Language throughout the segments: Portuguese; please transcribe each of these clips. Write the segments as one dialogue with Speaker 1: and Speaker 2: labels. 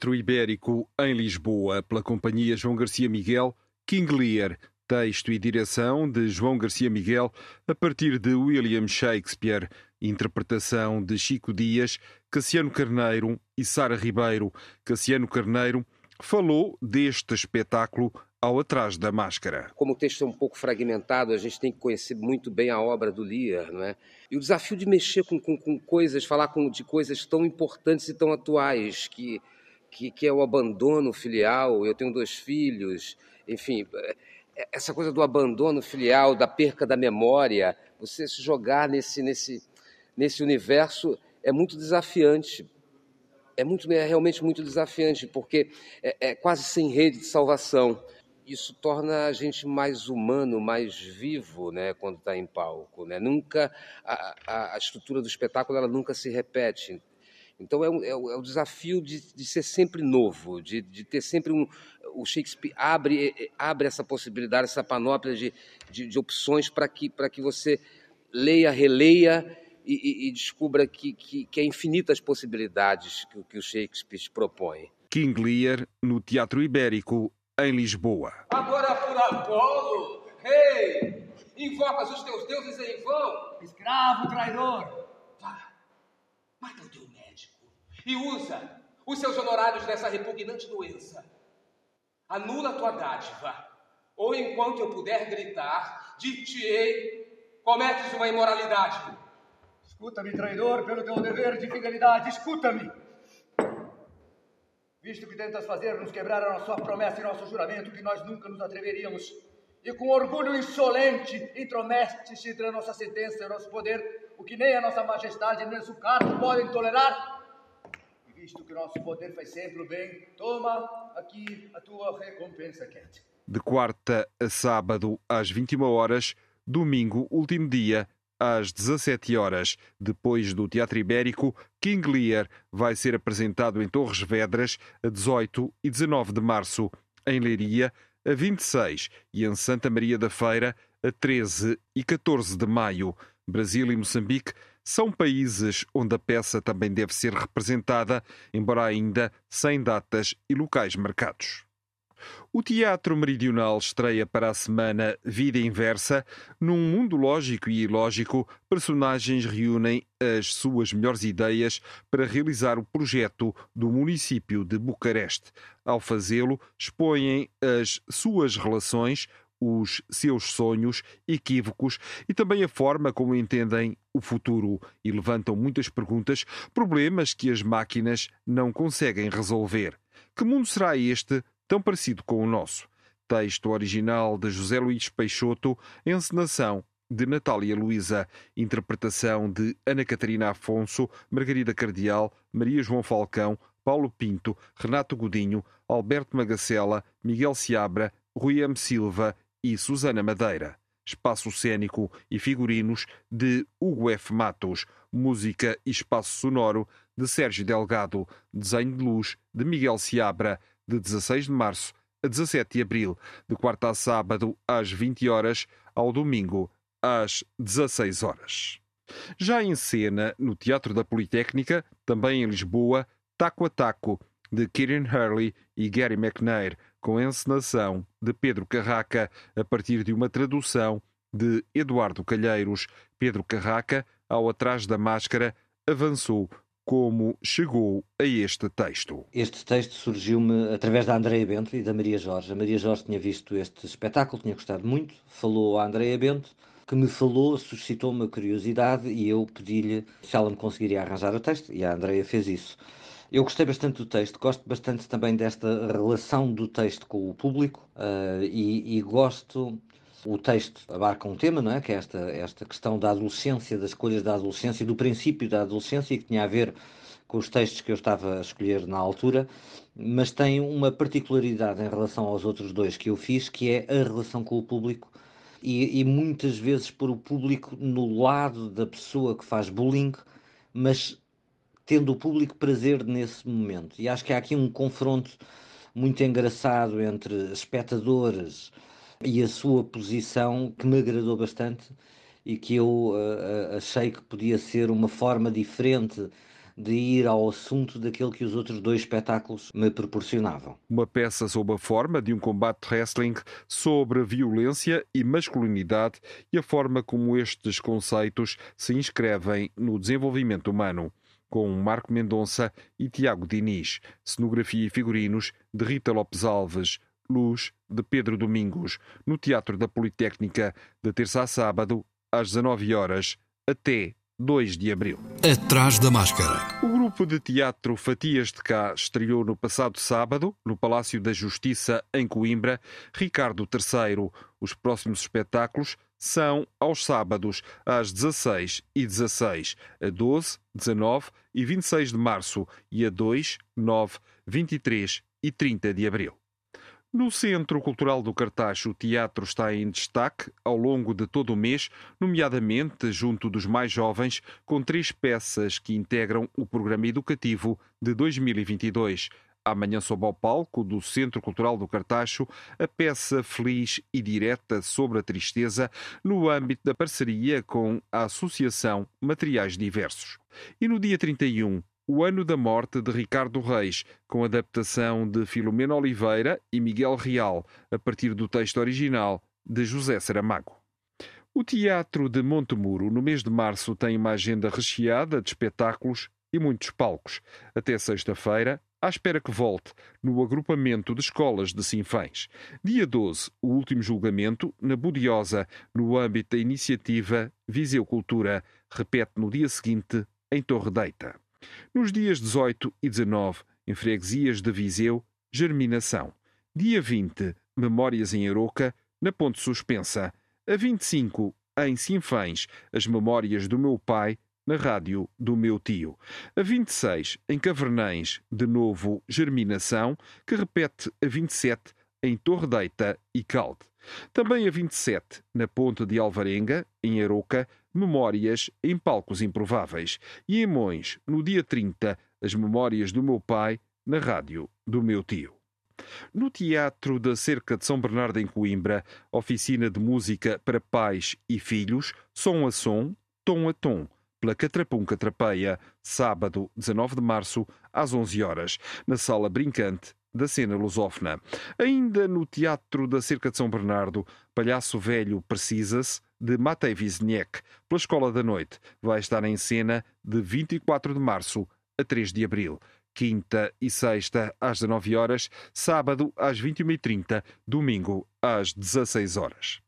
Speaker 1: Teatro Ibérico em Lisboa, pela companhia João Garcia Miguel, King Lear, texto e direção de João Garcia Miguel, a partir de William Shakespeare, interpretação de Chico Dias, Cassiano Carneiro e Sara Ribeiro. Cassiano Carneiro falou deste espetáculo ao Atrás da Máscara.
Speaker 2: Como o texto é um pouco fragmentado, a gente tem que conhecer muito bem a obra do Lear, não é? E o desafio de mexer com, com, com coisas, falar com, de coisas tão importantes e tão atuais, que que, que é o abandono filial. Eu tenho dois filhos, enfim, é, essa coisa do abandono filial, da perca da memória, você se jogar nesse, nesse, nesse universo é muito desafiante. É, muito, é realmente muito desafiante, porque é, é quase sem rede de salvação. Isso torna a gente mais humano, mais vivo, né, quando está em palco. Né? Nunca a, a, a estrutura do espetáculo ela nunca se repete. Então é, um, é, o, é o desafio de, de, ser sempre novo, de, de, ter sempre um. O Shakespeare abre, abre essa possibilidade, essa panóplia de, de, de opções para que, que você leia, releia e, e, e descubra que, que, que é infinitas possibilidades que, que o Shakespeare propõe.
Speaker 1: King Lear no Teatro Ibérico, em Lisboa.
Speaker 3: Agora por Apolo, rei, invocas os teus deuses em vão.
Speaker 4: Escravo traidor.
Speaker 3: Vá, mata e usa os seus honorários nessa repugnante doença. Anula a tua dádiva, ou enquanto eu puder gritar, dir-te-ei, cometes uma imoralidade.
Speaker 4: Escuta-me, traidor, pelo teu dever de fidelidade, escuta-me. Visto que tentas fazer-nos quebrar a sua promessa e nosso juramento, que nós nunca nos atreveríamos, e com orgulho insolente intromete-se entre a nossa sentença e o nosso poder, o que nem a nossa majestade nem o cargo podem tolerar, visto que nosso poder faz sempre o bem, toma aqui a tua recompensa, Cat.
Speaker 1: De quarta a sábado, às 21 horas, domingo, último dia, às 17 horas. Depois do Teatro Ibérico, King Lear vai ser apresentado em Torres Vedras a 18 e 19 de março, em Leiria a 26 e em Santa Maria da Feira a 13 e 14 de maio. Brasil e Moçambique são países onde a peça também deve ser representada, embora ainda sem datas e locais marcados. O Teatro Meridional estreia para a semana Vida Inversa. Num mundo lógico e ilógico, personagens reúnem as suas melhores ideias para realizar o projeto do município de Bucareste. Ao fazê-lo, expõem as suas relações, os seus sonhos, equívocos e também a forma como entendem o futuro e levantam muitas perguntas, problemas que as máquinas não conseguem resolver. Que mundo será este tão parecido com o nosso? Texto original de José Luís Peixoto, encenação de Natália Luísa, interpretação de Ana Catarina Afonso, Margarida Cardial, Maria João Falcão, Paulo Pinto, Renato Godinho, Alberto Magacela, Miguel Seabra, Rui M. Silva e Susana Madeira. Espaço cênico e figurinos de Hugo F. Matos. Música e espaço sonoro de Sérgio Delgado. Desenho de luz de Miguel Seabra, de 16 de março a 17 de abril, de quarta a sábado às 20 horas, ao domingo às 16 horas. Já em cena, no Teatro da Politécnica, também em Lisboa, Taco a Taco, de Kieran Hurley e Gary McNair, com a encenação de Pedro Carraca, a partir de uma tradução de Eduardo Calheiros. Pedro Carraca, ao atrás da máscara, avançou como chegou a este texto.
Speaker 5: Este texto surgiu-me através da Andreia Bento e da Maria Jorge. A Maria Jorge tinha visto este espetáculo, tinha gostado muito, falou à Andreia Bento, que me falou, suscitou uma curiosidade e eu pedi-lhe se ela me conseguiria arranjar o texto e a Andreia fez isso. Eu gostei bastante do texto, gosto bastante também desta relação do texto com o público uh, e, e, gosto O texto abarca um tema, não é? Que é esta, esta questão da adolescência, das escolhas da adolescência, do princípio da adolescência, que tinha a ver com os textos que eu estava a escolher na altura, mas tem uma particularidade em relação aos outros dois que eu fiz, que é a relação com o público e, e muitas vezes pôr o público no lado da pessoa que faz bullying, mas tendo o público prazer nesse momento. E acho que há aqui um confronto muito engraçado entre espectadores e a sua posição que me agradou bastante e que eu uh, achei que podia ser uma forma diferente de ir ao assunto daquele que os outros dois espetáculos me proporcionavam.
Speaker 1: Uma peça sob a forma de um combate wrestling sobre violência e masculinidade e a forma como estes conceitos se inscrevem no desenvolvimento humano com Marco Mendonça e Tiago Diniz, cenografia e figurinos de Rita Lopes Alves, luz de Pedro Domingos, no Teatro da Politécnica, de terça a sábado, às 19 horas, até 2 de abril.
Speaker 6: Atrás da máscara.
Speaker 1: O grupo de teatro Fatias de Cá estreou no passado sábado, no Palácio da Justiça, em Coimbra, Ricardo III. Os próximos espetáculos são aos sábados, às 16 e 16, a 12, 19 e 26 de março e a 2, 9, 23 e 30 de abril. No Centro Cultural do Cartacho, o teatro está em destaque ao longo de todo o mês, nomeadamente junto dos mais jovens, com três peças que integram o programa educativo de 2022. Amanhã sob ao palco do Centro Cultural do Cartacho a peça feliz e direta sobre a tristeza no âmbito da parceria com a Associação Materiais Diversos. E no dia 31, o ano da morte de Ricardo Reis, com adaptação de Filomena Oliveira e Miguel Real, a partir do texto original de José Saramago. O Teatro de Montemuro, no mês de março, tem uma agenda recheada de espetáculos e muitos palcos. Até sexta-feira, à espera que volte no agrupamento de escolas de Sinfãs. Dia 12, o último julgamento na Budiosa, no âmbito da iniciativa Viseu Cultura, repete no dia seguinte em Torre Deita. Nos dias 18 e 19, em freguesias de Viseu, Germinação. Dia 20, Memórias em Aroca, na Ponte Suspensa. A 25, em Sinfãs, As Memórias do Meu Pai, na rádio do meu tio. A 26, em Cavernães, de novo Germinação, que repete a 27 em Torre Deita e Calde. Também a 27, na Ponte de Alvarenga, em Aroca, Memórias em Palcos Improváveis. E em Mões, no dia 30, as Memórias do meu pai, na rádio do meu tio. No Teatro da Cerca de São Bernardo, em Coimbra, oficina de música para pais e filhos, som a som, tom a tom pela Catrapum Catrapeia, sábado 19 de março, às 11 horas, na Sala Brincante da Cena Lusófona. Ainda no Teatro da Cerca de São Bernardo, Palhaço Velho Precisa-se, de Matei Wisniewski, pela Escola da Noite. Vai estar em cena de 24 de março a 3 de abril. Quinta e sexta às 19 horas, sábado às 21h30, domingo às 16 horas.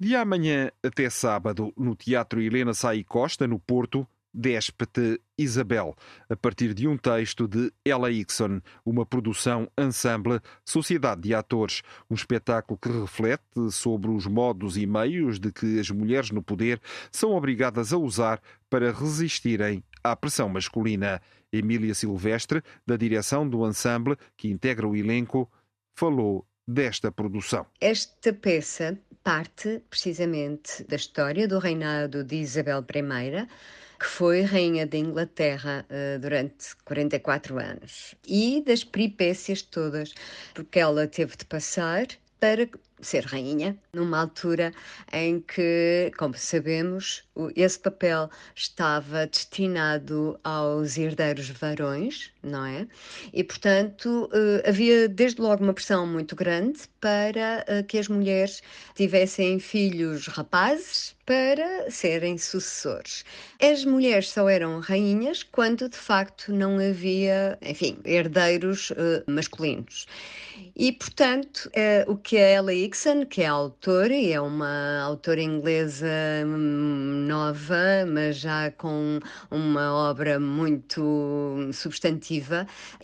Speaker 1: De amanhã até sábado, no Teatro Helena Sai Costa, no Porto, Déspete Isabel, a partir de um texto de Ella Ixon, uma produção ensemble Sociedade de Atores, um espetáculo que reflete sobre os modos e meios de que as mulheres no poder são obrigadas a usar para resistirem à pressão masculina. Emília Silvestre, da direção do ensemble que integra o elenco, falou desta produção.
Speaker 7: Esta peça parte precisamente da história do reinado de Isabel I, que foi rainha da Inglaterra uh, durante 44 anos, e das peripécias todas, porque ela teve de passar para ser rainha, numa altura em que, como sabemos, esse papel estava destinado aos herdeiros varões, não é? E, portanto, eh, havia desde logo uma pressão muito grande para eh, que as mulheres tivessem filhos rapazes para serem sucessores. As mulheres só eram rainhas quando, de facto, não havia, enfim, herdeiros uh, masculinos. E, portanto, o que a Ella Dixon, que é autora e é uma autora inglesa hum, nova, mas já com uma obra muito substantiva.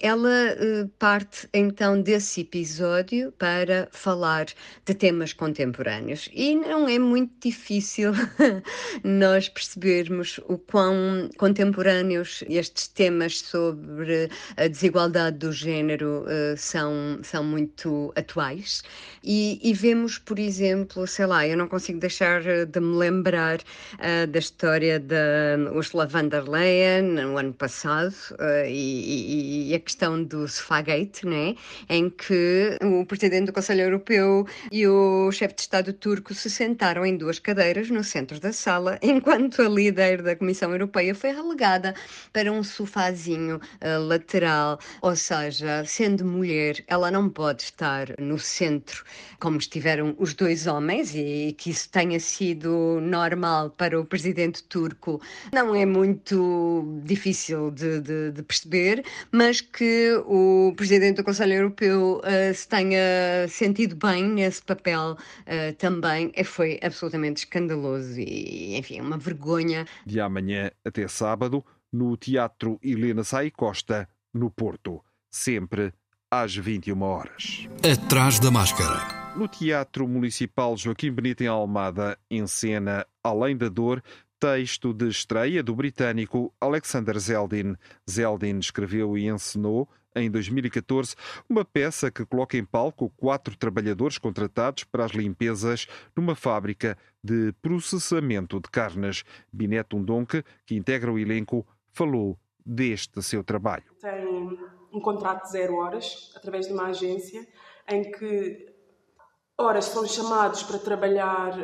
Speaker 7: Ela uh, parte então desse episódio para falar de temas contemporâneos e não é muito difícil nós percebermos o quão contemporâneos estes temas sobre a desigualdade do género uh, são, são muito atuais. E, e, vemos, por exemplo, sei lá, eu não consigo deixar de me lembrar uh, da história da Ursula von der Leyen no ano passado uh, e, e, a questão do Sofagate, né? em que o presidente do Conselho Europeu e o chefe de Estado turco se sentaram em duas cadeiras no centro da sala, enquanto a líder da Comissão Europeia foi relegada para um sofazinho uh, lateral, ou seja, sendo mulher, ela não pode estar no centro como estiveram os dois homens e que isso tenha sido normal para o presidente turco não é muito difícil de, de, de perceber, mas que o presidente do Conselho Europeu uh, se tenha sentido bem nesse papel uh, também é, foi absolutamente escandaloso e, enfim, uma vergonha.
Speaker 1: De amanhã até sábado, no Teatro Helena Sai Costa, no Porto. Sempre às 21 horas.
Speaker 6: Atrás da máscara.
Speaker 1: No Teatro Municipal Joaquim Benito em Almada, em cena Além da Dor, texto de estreia do britânico Alexander Zeldin. Zeldin escreveu e encenou em 2014, uma peça que coloca em palco quatro trabalhadores contratados para as limpezas numa fábrica de processamento de carnes. Bineto Undonque, que integra o elenco, falou deste seu trabalho.
Speaker 8: Tem um contrato de zero horas, através de uma agência, em que horas são chamados para trabalhar,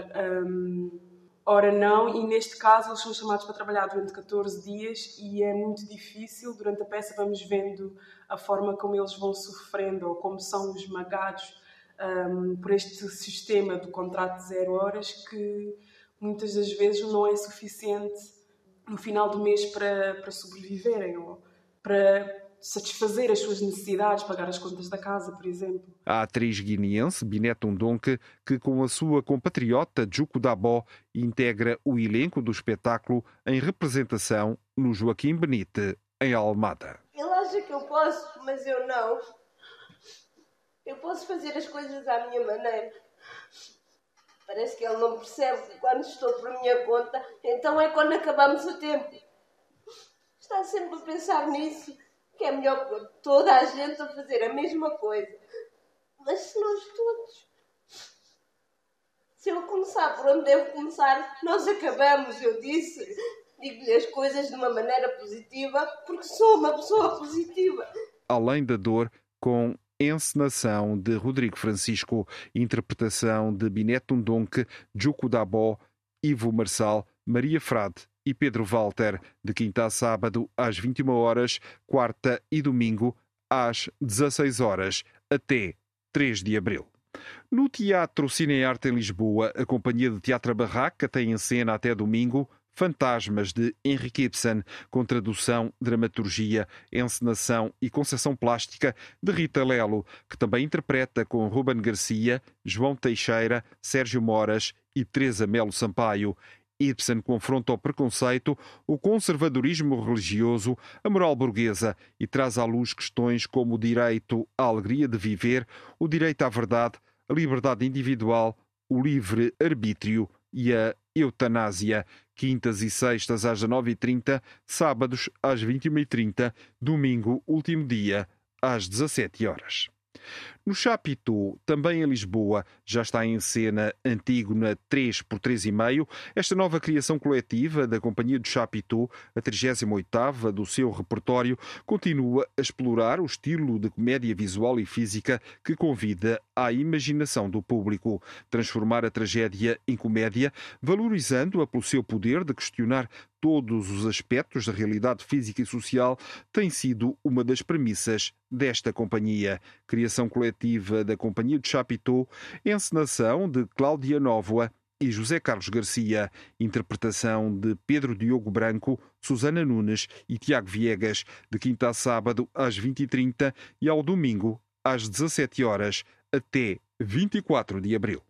Speaker 8: um, ora não, e neste caso eles são chamados para trabalhar durante 14 dias e é muito difícil. Durante a peça vamos vendo a forma como eles vão sofrendo ou como são esmagados um, por este sistema do contrato de zero horas que muitas das vezes não é suficiente no final do mês para, para sobreviverem ou para satisfazer as suas necessidades, pagar as contas da casa, por exemplo.
Speaker 1: A atriz guineense Binette Undonque, que com a sua compatriota Juco Dabó integra o elenco do espetáculo em representação no Joaquim Benite, em Almada.
Speaker 9: Ele acha que eu posso, mas eu não. Eu posso fazer as coisas à minha maneira. Parece que ele não percebe que quando estou por minha conta, então é quando acabamos o tempo. Está sempre a pensar nisso que é melhor toda a gente a fazer a mesma coisa. Mas se nós todos. Se eu começar por onde devo começar, nós acabamos, eu disse. Digo-lhe as coisas de uma maneira positiva, porque sou uma pessoa positiva.
Speaker 1: Além da dor, com encenação de Rodrigo Francisco, interpretação de Bineto Ndonque, Juco Dabó, Ivo Marçal, Maria Frade e Pedro Walter, de quinta a sábado às 21 horas, quarta e domingo às 16 horas, até 3 de abril. No Teatro Cinearte em Lisboa, a Companhia de Teatro Barraca tem em cena até domingo Fantasmas de Henrique Ibsen, com tradução, dramaturgia, encenação e concepção plástica de Rita Lelo, que também interpreta com Ruben Garcia, João Teixeira, Sérgio Moras e Teresa Melo Sampaio. Ibsen confronta o preconceito, o conservadorismo religioso, a moral burguesa e traz à luz questões como o direito à alegria de viver, o direito à verdade, a liberdade individual, o livre arbítrio e a eutanásia. Quintas e sextas às 19h30, sábados às 21h30, domingo, último dia, às 17 horas. No Chapitou, também em Lisboa, já está em cena Antígona 3 por 3,5, esta nova criação coletiva da Companhia do Chapitou, a 38ª do seu repertório, continua a explorar o estilo de comédia visual e física que convida à imaginação do público, transformar a tragédia em comédia, valorizando-a pelo seu poder de questionar todos os aspectos da realidade física e social, tem sido uma das premissas desta companhia. Criação coletiva da Companhia de Chapitou, encenação de Cláudia Nóvoa e José Carlos Garcia, interpretação de Pedro Diogo Branco, Susana Nunes e Tiago Viegas, de quinta a sábado às 20h30 e ao domingo às 17 horas até 24 de abril.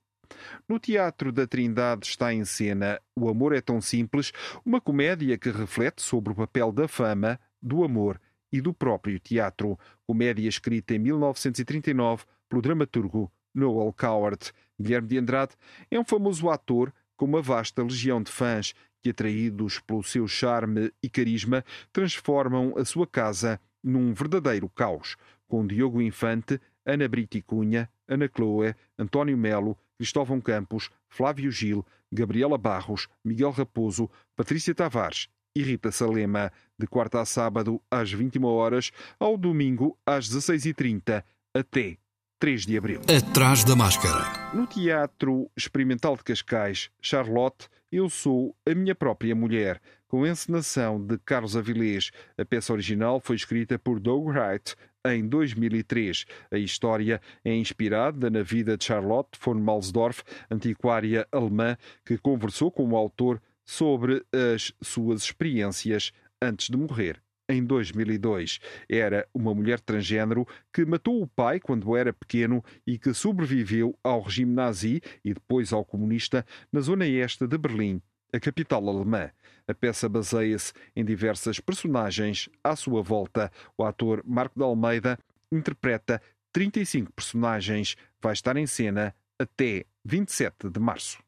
Speaker 1: No Teatro da Trindade está em cena O Amor é Tão Simples, uma comédia que reflete sobre o papel da fama, do amor e do próprio teatro. Comédia escrita em 1939 pelo dramaturgo Noel Coward. Guilherme de Andrade é um famoso ator com uma vasta legião de fãs que, atraídos pelo seu charme e carisma, transformam a sua casa num verdadeiro caos, com Diogo Infante, Ana Brito e Cunha, Ana Chloe, António Melo, Cristóvão Campos, Flávio Gil, Gabriela Barros, Miguel Raposo, Patrícia Tavares e Rita Salema, de quarta a sábado às 21 horas, ao domingo às 16h30, até 3 de abril.
Speaker 6: Atrás da máscara.
Speaker 1: No Teatro Experimental de Cascais, Charlotte, eu sou a minha própria mulher, com encenação de Carlos Avilés. A peça original foi escrita por Doug Wright em 2003. A história é inspirada na vida de Charlotte von Malsdorf, antiquária alemã, que conversou com o autor sobre as suas experiências antes de morrer. Em 2002, era uma mulher transgênero que matou o pai quando era pequeno e que sobreviveu ao regime nazi e depois ao comunista na zona este de Berlim, a capital alemã. A peça baseia-se em diversas personagens à sua volta. O ator Marco de Almeida interpreta 35 personagens. Vai estar em cena até 27 de março.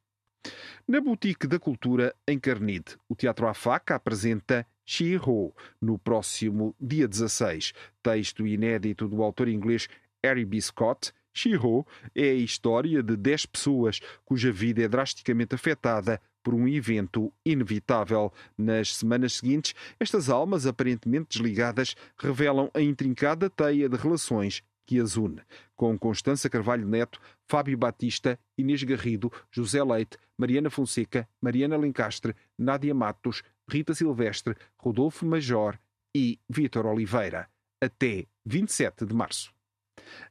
Speaker 1: Na Boutique da Cultura, em Carnide, o Teatro à Faca apresenta She-Ho no próximo dia 16. Texto inédito do autor inglês Harry B. Scott. She-Ho é a história de 10 pessoas cuja vida é drasticamente afetada por um evento inevitável. Nas semanas seguintes, estas almas aparentemente desligadas revelam a intrincada teia de relações que as une, com Constança Carvalho Neto, Fábio Batista, Inês Garrido, José Leite, Mariana Fonseca, Mariana Lencastre, Nádia Matos, Rita Silvestre, Rodolfo Major e Vítor Oliveira, até 27 de março.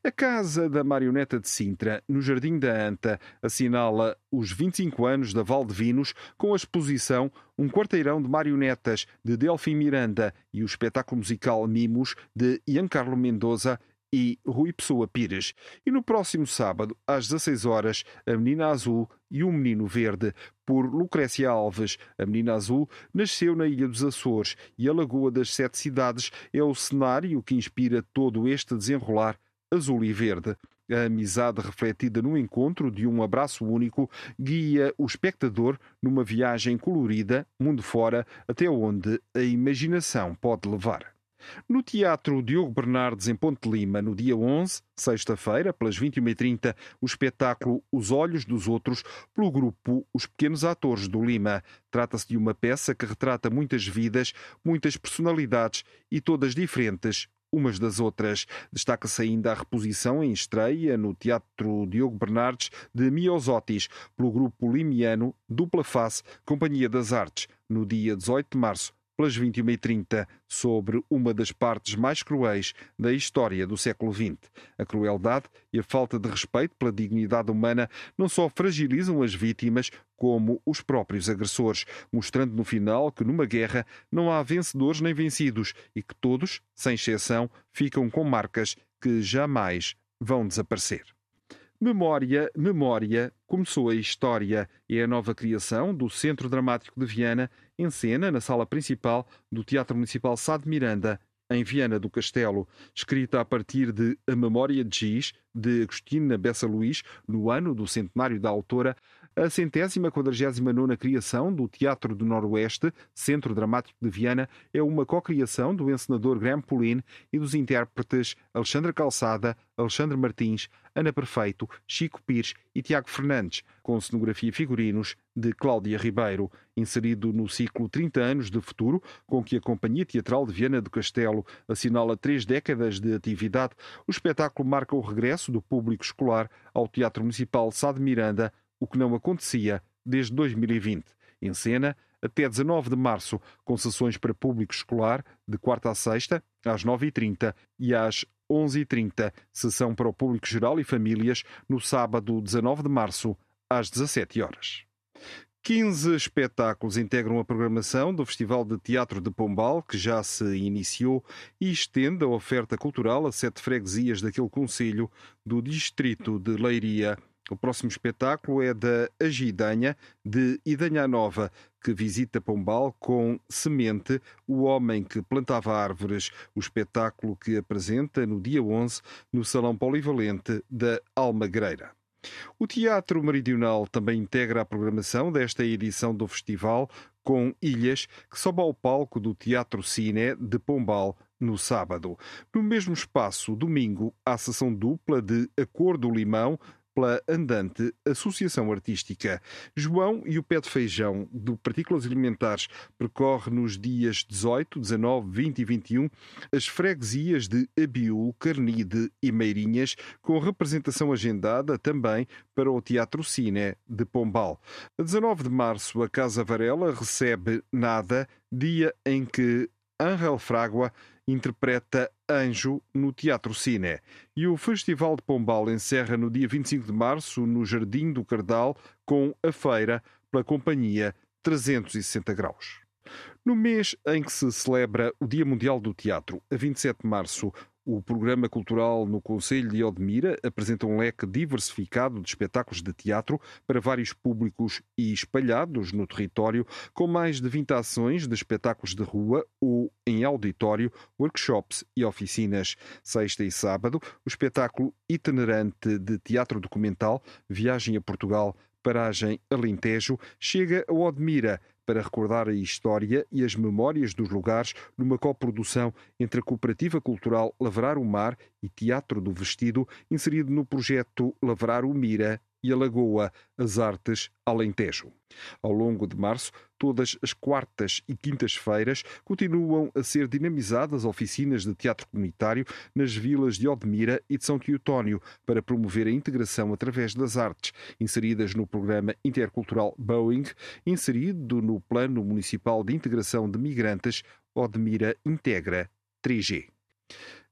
Speaker 1: A Casa da Marioneta de Sintra, no Jardim da Anta, assinala os 25 anos da Valdevinos com a exposição Um Quarteirão de Marionetas de Delfim Miranda e o espetáculo musical Mimos de Giancarlo Mendoza e Rui Pessoa Pires. E no próximo sábado, às 16 horas, A Menina Azul e O Menino Verde, por Lucrécia Alves. A Menina Azul nasceu na Ilha dos Açores e a Lagoa das Sete Cidades é o cenário que inspira todo este desenrolar azul e verde. A amizade refletida no encontro de um abraço único guia o espectador numa viagem colorida, mundo fora, até onde a imaginação pode levar. No Teatro Diogo Bernardes, em Ponte Lima, no dia 11, sexta-feira, pelas 21h30, o espetáculo Os Olhos dos Outros, pelo grupo Os Pequenos Atores do Lima. Trata-se de uma peça que retrata muitas vidas, muitas personalidades e todas diferentes umas das outras. Destaca-se ainda a reposição em estreia no Teatro Diogo Bernardes de Miosotis, pelo grupo limiano Dupla Face, Companhia das Artes, no dia 18 de março, pelas 21h30, sobre uma das partes mais cruéis da história do século XX. A crueldade e a falta de respeito pela dignidade humana não só fragilizam as vítimas, como os próprios agressores, mostrando no final que numa guerra não há vencedores nem vencidos e que todos, sem exceção, ficam com marcas que jamais vão desaparecer. Memória, Memória, começou a história. É a nova criação do Centro Dramático de Viana, em cena na sala principal do Teatro Municipal Sá de Miranda, em Viana do Castelo, escrita a partir de A Memória de Giz, de Agostina Bessa Luís, no ano do centenário da autora, a centésima quadragésima nona criação do Teatro do Noroeste, Centro Dramático de Viana, é uma cocriação do encenador Graham Poulin e dos intérpretes Alexandre Calçada, Alexandre Martins, Ana Perfeito, Chico Pires e Tiago Fernandes, com cenografia e figurinos de Cláudia Ribeiro. Inserido no ciclo 30 anos de futuro, com que a Companhia Teatral de Viana do Castelo assinala três décadas de atividade, o espetáculo marca o regresso do público escolar ao Teatro Municipal Sá de Miranda, o que não acontecia desde 2020. Em cena, até 19 de março, com sessões para público escolar, de quarta a sexta, às 9h30 e às 11h30, sessão para o público geral e famílias, no sábado 19 de março, às 17 horas. 15 espetáculos integram a programação do Festival de Teatro de Pombal, que já se iniciou e estende a oferta cultural a sete freguesias daquele concelho do distrito de Leiria. O próximo espetáculo é da Agidanha, de Idanha Nova, que visita Pombal com Semente, o homem que plantava árvores. O espetáculo que apresenta no dia 11 no Salão Polivalente da Almagreira. O Teatro Meridional também integra a programação desta edição do festival, com Ilhas, que sobe ao palco do Teatro Cine de Pombal no sábado. No mesmo espaço, domingo, há sessão dupla de Acordo Limão, pela andante Associação Artística. João e o Pé de Feijão, do Partículas Alimentares, percorre nos dias 18, 19, 20 e 21 as freguesias de Abiú, Carnide e Meirinhas, com representação agendada também para o Teatro Cine de Pombal. A 19 de março, a Casa Varela recebe Nada, dia em que Angel Fragua interpreta Anjo no Teatro Cine. E o Festival de Pombal encerra no dia 25 de março no Jardim do Cardal com a feira pela companhia 360 graus. No mês em que se celebra o Dia Mundial do Teatro, a 27 de março, o programa cultural no Conselho de Odmira apresenta um leque diversificado de espetáculos de teatro para vários públicos e espalhados no território, com mais de 20 ações de espetáculos de rua ou em auditório, workshops e oficinas. Sexta e sábado, o espetáculo itinerante de teatro documental Viagem a Portugal Paragem Alentejo chega a Odmira para recordar a história e as memórias dos lugares numa coprodução entre a Cooperativa Cultural Lavrar o Mar e Teatro do Vestido, inserido no projeto Lavrar o Mira e a Lagoa, as Artes Alentejo. Ao longo de março, todas as quartas e quintas-feiras continuam a ser dinamizadas oficinas de teatro comunitário nas vilas de Odmira e de São Teotónio para promover a integração através das artes, inseridas no programa intercultural Boeing, inserido no Plano Municipal de Integração de Migrantes Odmira Integra 3G.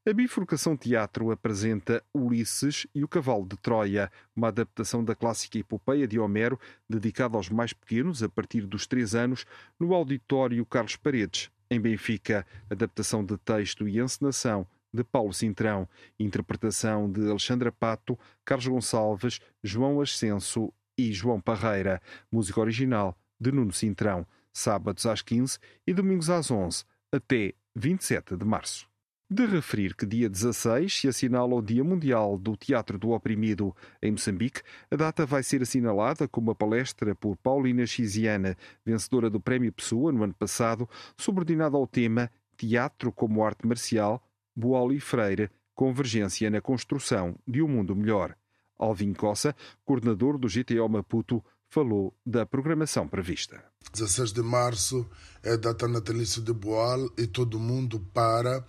Speaker 1: A Bifurcação Teatro apresenta Ulisses e o Cavalo de Troia, uma adaptação da clássica epopeia de Homero, dedicada aos mais pequenos, a partir dos três anos, no Auditório Carlos Paredes, em Benfica. Adaptação de texto e encenação de Paulo Cintrão, interpretação de Alexandra Pato, Carlos Gonçalves, João Ascenso e João Parreira. Música original de Nuno Cintrão, sábados às 15 e domingos às 11, até 27 de março. De referir que dia 16 se assinala o Dia Mundial do Teatro do Oprimido em Moçambique, a data vai ser assinalada com uma palestra por Paulina Xiziana, vencedora do Prémio Pessoa no ano passado, subordinada ao tema Teatro como Arte Marcial, Boal e Freire, Convergência na Construção de um Mundo Melhor. Alvin Cossa, coordenador do GTO Maputo, falou da programação prevista.
Speaker 10: 16 de março é a data natalícia de Boal e todo mundo para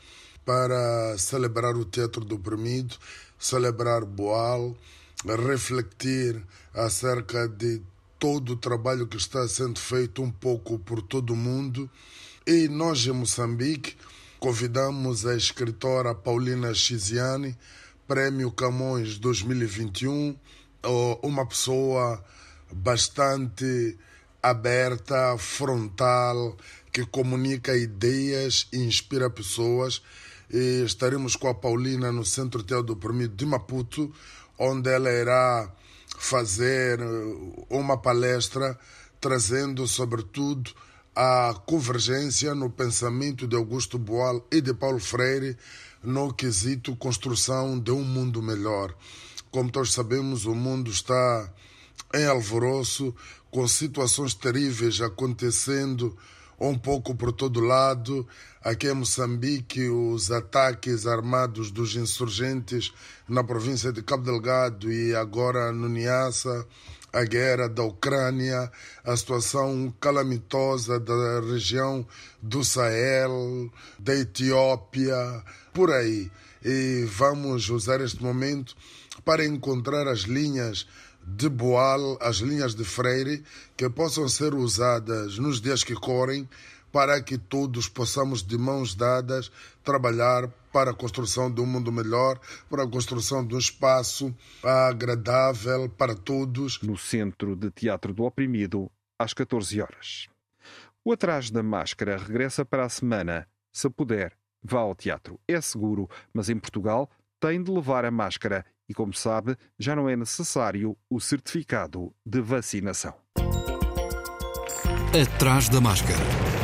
Speaker 10: para celebrar o Teatro do Oprimido, celebrar Boal, refletir acerca de todo o trabalho que está sendo feito um pouco por todo o mundo. E nós, em Moçambique, convidamos a escritora Paulina Chiziane, Prêmio Camões 2021, uma pessoa bastante aberta, frontal, que comunica ideias e inspira pessoas e estaremos com a Paulina no Centro Teatro Permido de Maputo, onde ela irá fazer eh, uma palestra trazendo, sobretudo, a convergência no pensamento de Augusto Boal e de Paulo Freire no quesito construção de um mundo melhor. Como todos sabemos, o mundo está em alvoroço, com situações terríveis acontecendo um pouco por todo lado. Aqui em Moçambique, os ataques armados dos insurgentes na província de Cabo Delgado e agora no Niassa, a guerra da Ucrânia, a situação calamitosa da região do Sahel, da Etiópia, por aí. E vamos usar este momento para encontrar as linhas de Boal, as linhas de Freire, que possam ser usadas nos dias que correm para que todos possamos, de mãos dadas, trabalhar para a construção de um mundo melhor, para a construção de um espaço agradável para todos.
Speaker 1: No Centro de Teatro do Oprimido, às 14 horas. O Atrás da Máscara regressa para a semana. Se puder, vá ao teatro. É seguro, mas em Portugal tem de levar a máscara e, como sabe, já não é necessário o certificado de vacinação.
Speaker 6: Atrás da Máscara.